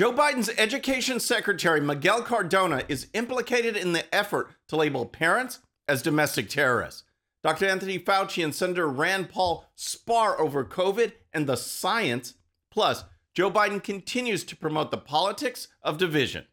Joe Biden's education secretary, Miguel Cardona, is implicated in the effort to label parents as domestic terrorists. Dr. Anthony Fauci and Senator Rand Paul spar over COVID and the science. Plus, Joe Biden continues to promote the politics of division.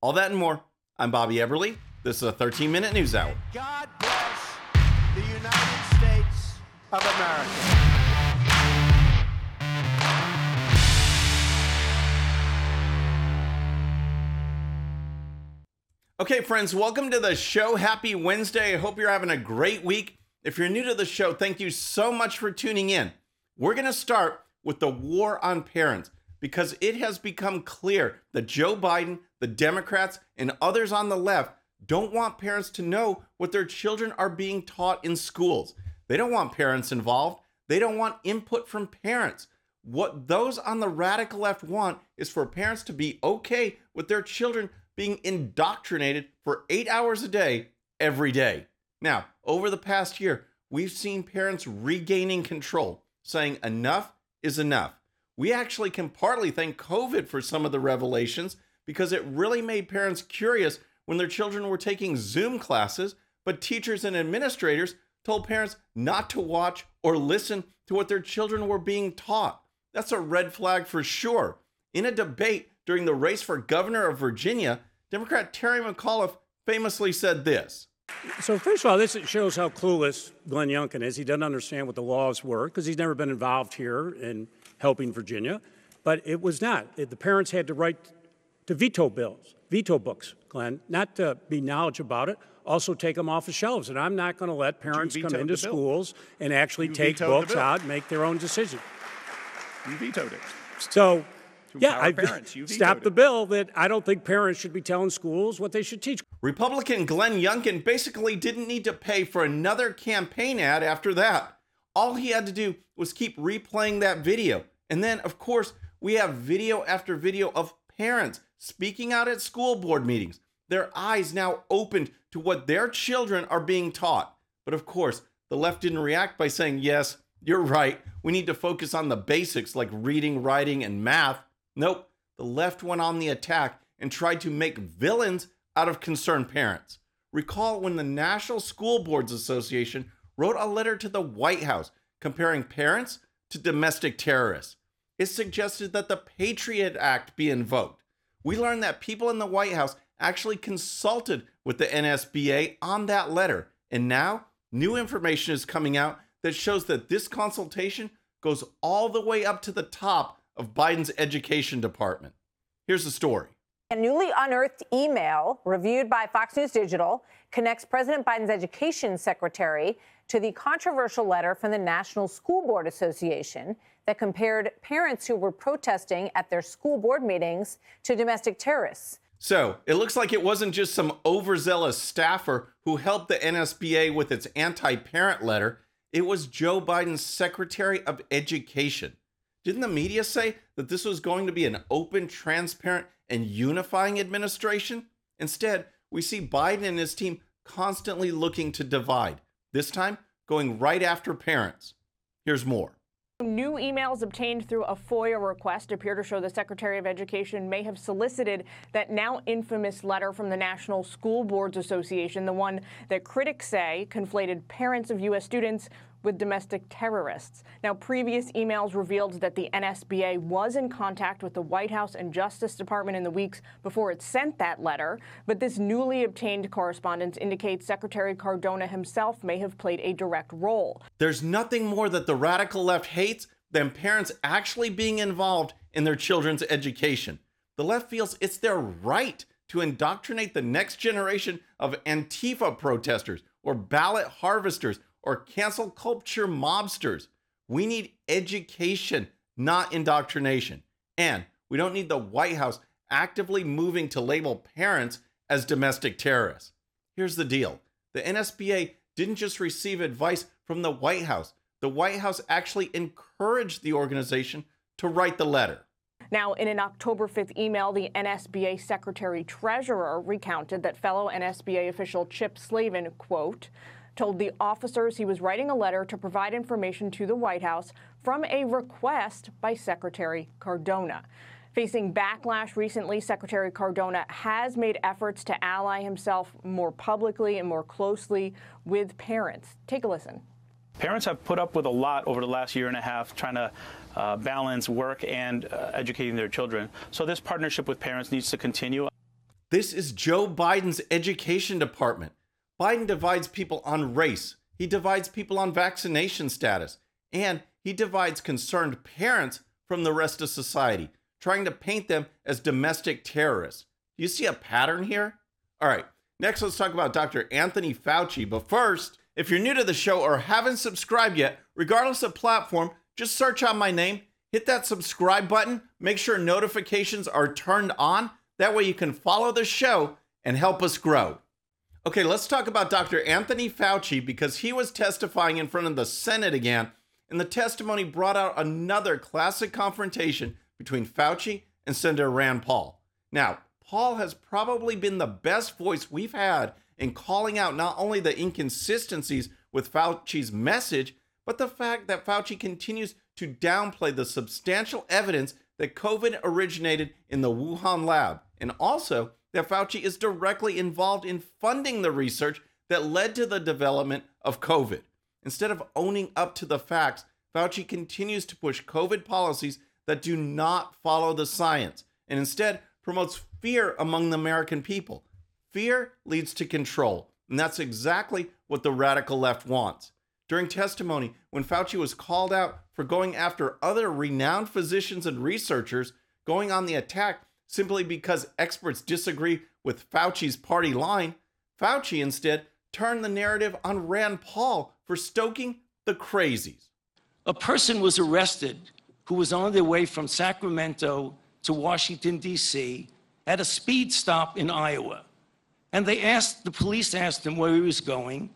All that and more. I'm Bobby Eberle. This is a 13 minute news hour. God bless the United States of America. Okay, friends, welcome to the show. Happy Wednesday. I hope you're having a great week. If you're new to the show, thank you so much for tuning in. We're going to start with the war on parents because it has become clear that Joe Biden, the Democrats, and others on the left don't want parents to know what their children are being taught in schools. They don't want parents involved. They don't want input from parents. What those on the radical left want is for parents to be okay with their children being indoctrinated for eight hours a day, every day. Now, over the past year, we've seen parents regaining control, saying enough is enough. We actually can partly thank COVID for some of the revelations because it really made parents curious when their children were taking Zoom classes, but teachers and administrators told parents not to watch or listen to what their children were being taught. That's a red flag for sure. In a debate during the race for governor of Virginia, Democrat Terry McAuliffe famously said this. So, first of all, this shows how clueless Glenn Youngkin is. He doesn't understand what the laws were because he's never been involved here in helping Virginia. But it was not. The parents had to write to veto bills, veto books, Glenn, not to be knowledge about it, also take them off the shelves. And I'm not going to let parents come into schools and actually You take books out and make their own decision. You vetoed it. So, yeah, empower I parents. You stopped vetoed the bill that I don't think parents should be telling schools what they should teach. Republican Glenn Youngkin basically didn't need to pay for another campaign ad after that. All he had to do was keep replaying that video. And then, of course, we have video after video of parents speaking out at school board meetings, their eyes now opened to what their children are being taught. But of course, the left didn't react by saying, yes, you're right. We need to focus on the basics like reading, writing, and math. Nope. The left went on the attack and tried to make villains out of concerned parents. Recall when the National School Boards Association wrote a letter to the White House comparing parents to domestic terrorists. It suggested that the Patriot Act be invoked. We learned that people in the White House actually consulted with the NSBA on that letter. And now, new information is coming out that shows that this consultation goes all the way up to the top of Biden's education department. Here's the story. A newly unearthed email reviewed by Fox News Digital connects President Biden's education secretary to the controversial letter from the National School Board Association that compared parents who were protesting at their school board meetings to domestic terrorists. So it looks like it wasn't just some overzealous staffer who helped the NSBA with its anti parent letter, it was Joe Biden's Secretary of Education. Didn't the media say that this was going to be an open, transparent, and unifying administration? Instead, we see Biden and his team constantly looking to divide, this time going right after parents. Here's more. New emails obtained through a FOIA request appear to show the Secretary of Education may have solicited that now infamous letter from the National School Boards Association, the one that critics say conflated parents of U.S. students with domestic terrorists. Now, previous emails revealed that the NSBA was in contact with the White House and Justice Department in the weeks before it sent that letter, but this newly obtained correspondence indicates Secretary Cardona himself may have played a direct role. There's nothing more that the radical left hates than parents actually being involved in their children's education. The left feels it's their right to indoctrinate the next generation of Antifa protesters or ballot harvesters or cancel culture mobsters. We need education, not indoctrination. And we don't need the White House actively moving to label parents as domestic terrorists. Here's the deal the NSBA didn't just receive advice from the White House, the White House actually encouraged the organization to write the letter. Now, in an October 5th email, the NSBA Secretary Treasurer recounted that fellow NSBA official Chip Slaven, quote, told the officers he was writing a letter to provide information to the White House from a request by Secretary Cardona. Facing backlash recently, Secretary Cardona has made efforts to ally himself more publicly and more closely with parents. Take a listen. Parents have put up with a lot over the last year and a half trying to uh, balance work and uh, educating their children. So this partnership with parents needs to continue. This is Joe Biden's education department. Biden divides people on race, he divides people on vaccination status, and he divides concerned parents from the rest of society, trying to paint them as domestic terrorists. You see a pattern here? All right, next let's talk about Dr. Anthony Fauci. But first, if you're new to the show or haven't subscribed yet, regardless of platform, just search out my name, hit that subscribe button, make sure notifications are turned on. That way you can follow the show and help us grow. Okay, let's talk about Dr. Anthony Fauci because he was testifying in front of the Senate again, and the testimony brought out another classic confrontation between Fauci and Senator Rand Paul. Now, Paul has probably been the best voice we've had in calling out not only the inconsistencies with Fauci's message, but the fact that Fauci continues to downplay the substantial evidence that COVID originated in the Wuhan lab, and also that Fauci is directly involved in funding the research that led to the development of COVID. Instead of owning up to the facts, Fauci continues to push COVID policies that do not follow the science and instead promotes fear among the American people. Fear leads to control, and that's exactly what the radical left wants. During testimony, when Fauci was called out for going after other renowned physicians and researchers going on the attack simply because experts disagree with Fauci's party line, Fauci instead turned the narrative on Rand Paul for stoking the crazies. A person was arrested who was on their way from Sacramento to Washington, D.C., at a speed stop in Iowa. And they asked, the police asked him where he was going,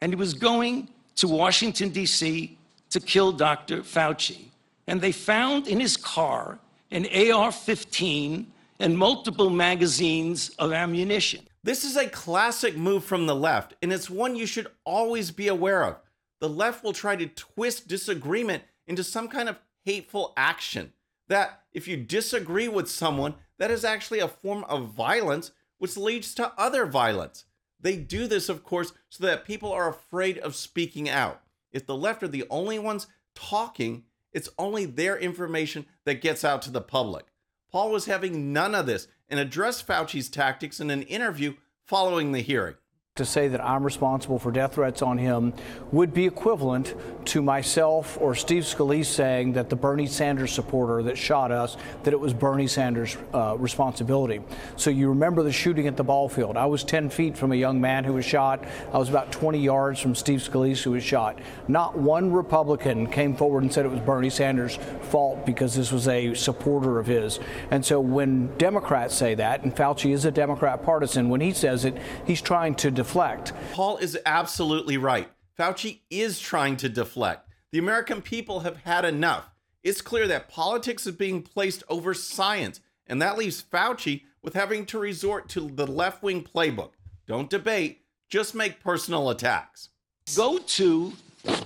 and he was going to Washington, D.C. to kill Dr. Fauci. And they found in his car an AR 15, and multiple magazines of ammunition. This is a classic move from the left, and it's one you should always be aware of. The left will try to twist disagreement into some kind of hateful action. That if you disagree with someone, that is actually a form of violence, which leads to other violence. They do this, of course, so that people are afraid of speaking out. If the left are the only ones talking, it's only their information that gets out to the public. Paul was having none of this and addressed Fauci's tactics in an interview following the hearing to say that I'm responsible for death threats on him would be equivalent to myself or Steve Scalise saying that the Bernie Sanders supporter that shot us, that it was Bernie Sanders' uh, responsibility. So you remember the shooting at the ball field. I was 10 feet from a young man who was shot. I was about 20 yards from Steve Scalise who was shot. Not one Republican came forward and said it was Bernie Sanders' fault because this was a supporter of his. And so when Democrats say that, and Fauci is a Democrat partisan, when he says it, he's trying to deflect. Paul is absolutely right. Fauci is trying to deflect. The American people have had enough. It's clear that politics is being placed over science, and that leaves Fauci with having to resort to the left wing playbook. Don't debate, just make personal attacks. Go to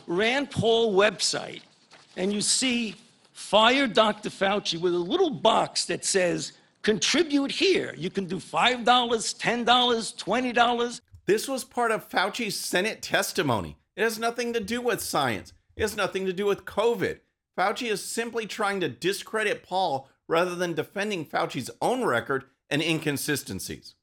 Rand Paul website and you see fire Dr. Fauci with a little box that says contribute here. You can do $5, $10, $20. This was part of Fauci's Senate testimony. It has nothing to do with science, it has nothing to do with COVID. Fauci is simply trying to discredit Paul rather than defending Fauci's own record and inconsistencies.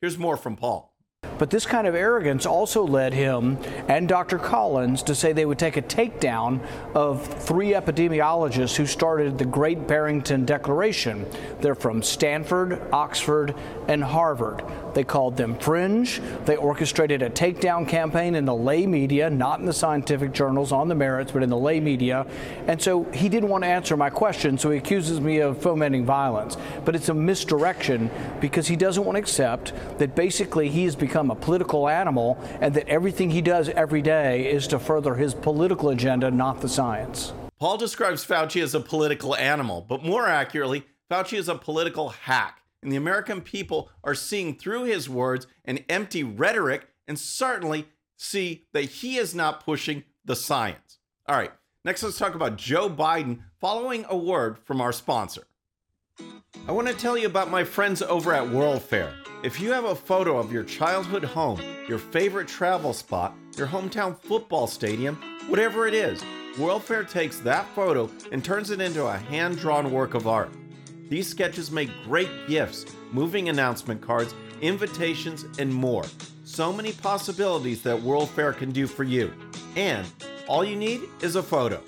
Here's more from Paul. But this kind of arrogance also led him and Dr. Collins to say they would take a takedown of three epidemiologists who started the Great Barrington Declaration. They're from Stanford, Oxford, and Harvard. They called them fringe. They orchestrated a takedown campaign in the lay media, not in the scientific journals on the merits, but in the lay media. And so he didn't want to answer my question, so he accuses me of fomenting violence. But it's a misdirection because he doesn't want to accept that basically he has become a political animal and that everything he does every day is to further his political agenda, not the science. Paul describes Fauci as a political animal, but more accurately, Fauci is a political hack and the American people are seeing through his words and empty rhetoric and certainly see that he is not pushing the science. All right, next let's talk about Joe Biden following a word from our sponsor. I want to tell you about my friends over at World Fair. If you have a photo of your childhood home, your favorite travel spot, your hometown football stadium, whatever it is, World Fair takes that photo and turns it into a hand drawn work of art. These sketches make great gifts, moving announcement cards, invitations, and more. So many possibilities that World Fair can do for you. And all you need is a photo.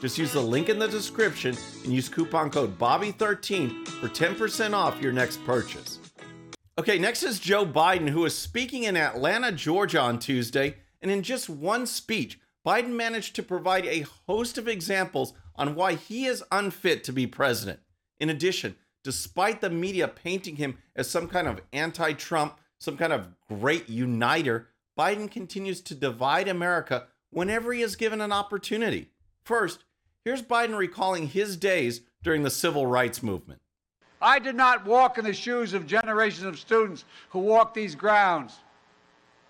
Just use the link in the description and use coupon code BOBBY13 for 10% off your next purchase. Okay, next is Joe Biden, who was speaking in Atlanta, Georgia on Tuesday. And in just one speech, Biden managed to provide a host of examples on why he is unfit to be president. In addition, despite the media painting him as some kind of anti Trump, some kind of great uniter, Biden continues to divide America whenever he is given an opportunity. First, here's Biden recalling his days during the civil rights movement. I did not walk in the shoes of generations of students who walked these grounds,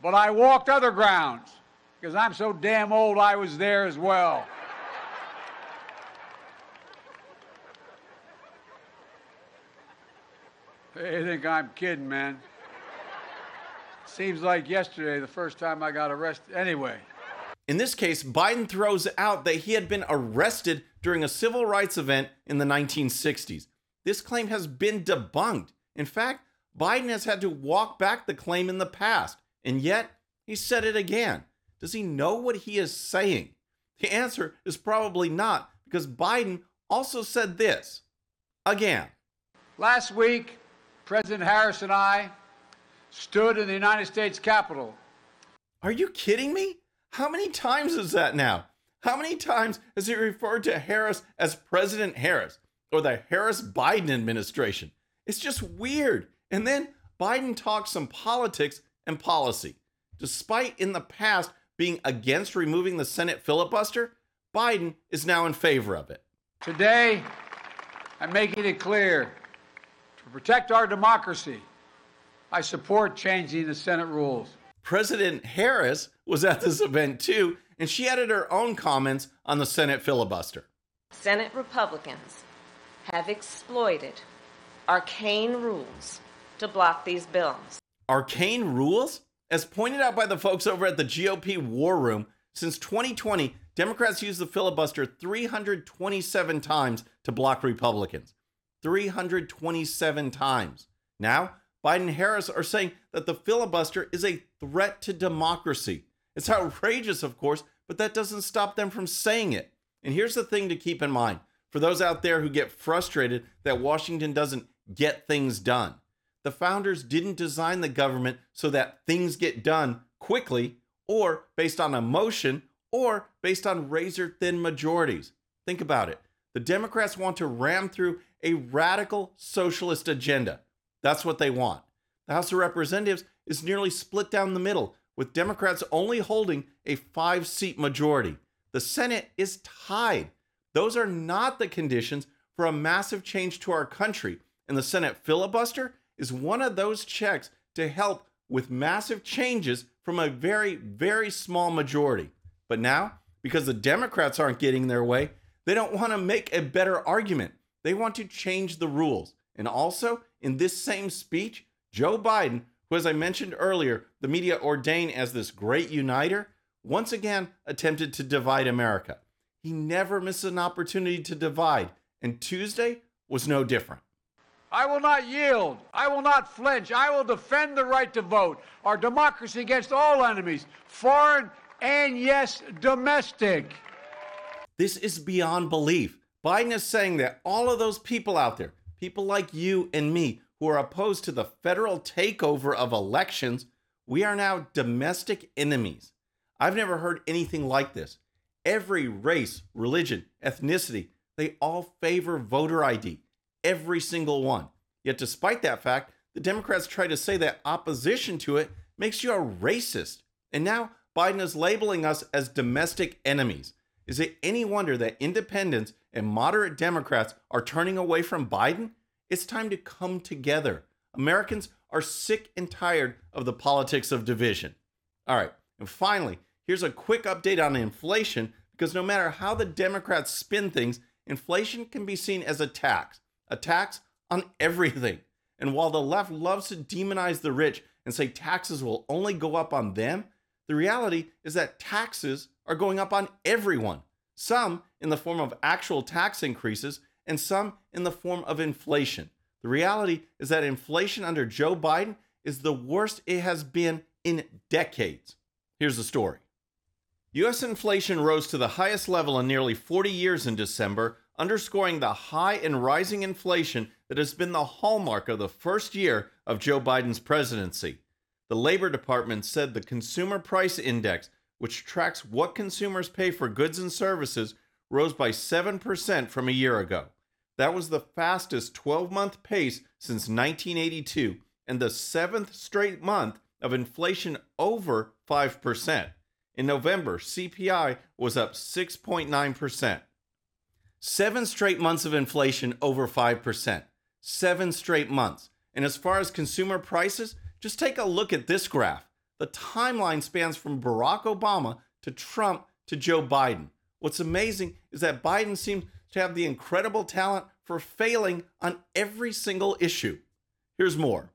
but I walked other grounds because I'm so damn old I was there as well. They think I'm kidding, man. Seems like yesterday, the first time I got arrested. Anyway. In this case, Biden throws out that he had been arrested during a civil rights event in the 1960s. This claim has been debunked. In fact, Biden has had to walk back the claim in the past, and yet he said it again. Does he know what he is saying? The answer is probably not, because Biden also said this again. Last week, President Harris and I stood in the United States Capitol. Are you kidding me? How many times is that now? How many times has he referred to Harris as President Harris or the Harris Biden administration? It's just weird. And then Biden talks some politics and policy. Despite in the past being against removing the Senate filibuster, Biden is now in favor of it. Today, I'm making it clear protect our democracy, I support changing the Senate rules. President Harris was at this event too, and she added her own comments on the Senate filibuster. Senate Republicans have exploited arcane rules to block these bills. Arcane rules? As pointed out by the folks over at the GOP War Room, since 2020, Democrats used the filibuster 327 times to block Republicans. 327 times. Now, Biden and Harris are saying that the filibuster is a threat to democracy. It's outrageous, of course, but that doesn't stop them from saying it. And here's the thing to keep in mind for those out there who get frustrated that Washington doesn't get things done. The founders didn't design the government so that things get done quickly or based on emotion or based on razor thin majorities. Think about it. The Democrats want to ram through a radical socialist agenda. That's what they want. The House of Representatives is nearly split down the middle, with Democrats only holding a five seat majority. The Senate is tied. Those are not the conditions for a massive change to our country. And the Senate filibuster is one of those checks to help with massive changes from a very, very small majority. But now, because the Democrats aren't getting their way, they don't want to make a better argument. They want to change the rules. And also, in this same speech, Joe Biden, who, as I mentioned earlier, the media ordained as this great uniter, once again attempted to divide America. He never misses an opportunity to divide, and Tuesday was no different. I will not yield. I will not flinch. I will defend the right to vote, our democracy against all enemies, foreign and, yes, domestic. This is beyond belief. Biden is saying that all of those people out there, people like you and me, who are opposed to the federal takeover of elections, we are now domestic enemies. I've never heard anything like this. Every race, religion, ethnicity, they all favor voter ID. Every single one. Yet, despite that fact, the Democrats try to say that opposition to it makes you a racist. And now Biden is labeling us as domestic enemies. Is it any wonder that independents and moderate Democrats are turning away from Biden? It's time to come together. Americans are sick and tired of the politics of division. All right, and finally, here's a quick update on inflation because no matter how the Democrats spin things, inflation can be seen as a tax, a tax on everything. And while the left loves to demonize the rich and say taxes will only go up on them, the reality is that taxes are going up on everyone, some in the form of actual tax increases and some in the form of inflation. The reality is that inflation under Joe Biden is the worst it has been in decades. Here's the story US inflation rose to the highest level in nearly 40 years in December, underscoring the high and rising inflation that has been the hallmark of the first year of Joe Biden's presidency. The Labor Department said the Consumer Price Index, which tracks what consumers pay for goods and services, rose by 7% from a year ago. That was the fastest 12 month pace since 1982 and the seventh straight month of inflation over 5%. In November, CPI was up 6.9%. Seven straight months of inflation over 5%. Seven straight months. And as far as consumer prices, just take a look at this graph. The timeline spans from Barack Obama to Trump to Joe Biden. What's amazing is that Biden seems to have the incredible talent for failing on every single issue. Here's more.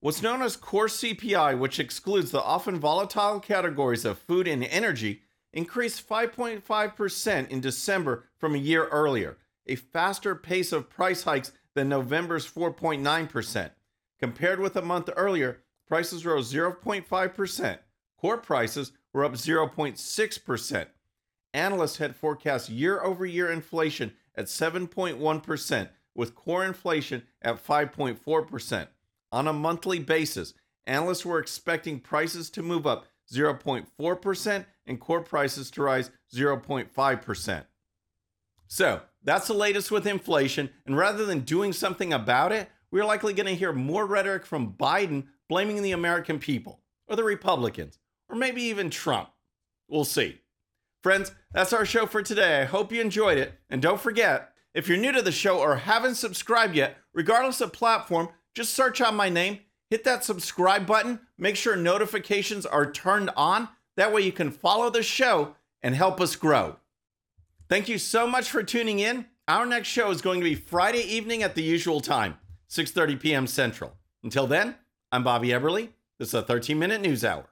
What's known as core CPI, which excludes the often volatile categories of food and energy, increased 5.5% in December from a year earlier, a faster pace of price hikes than November's 4.9%. Compared with a month earlier, prices rose 0.5%. Core prices were up 0.6%. Analysts had forecast year over year inflation at 7.1%, with core inflation at 5.4%. On a monthly basis, analysts were expecting prices to move up 0.4% and core prices to rise 0.5%. So that's the latest with inflation. And rather than doing something about it, we're likely going to hear more rhetoric from Biden blaming the American people or the Republicans or maybe even Trump. We'll see. Friends, that's our show for today. I hope you enjoyed it. And don't forget, if you're new to the show or haven't subscribed yet, regardless of platform, just search out my name, hit that subscribe button, make sure notifications are turned on. That way you can follow the show and help us grow. Thank you so much for tuning in. Our next show is going to be Friday evening at the usual time, 6:30 p.m. Central. Until then, I'm Bobby Eberle. This is a 13-minute news hour.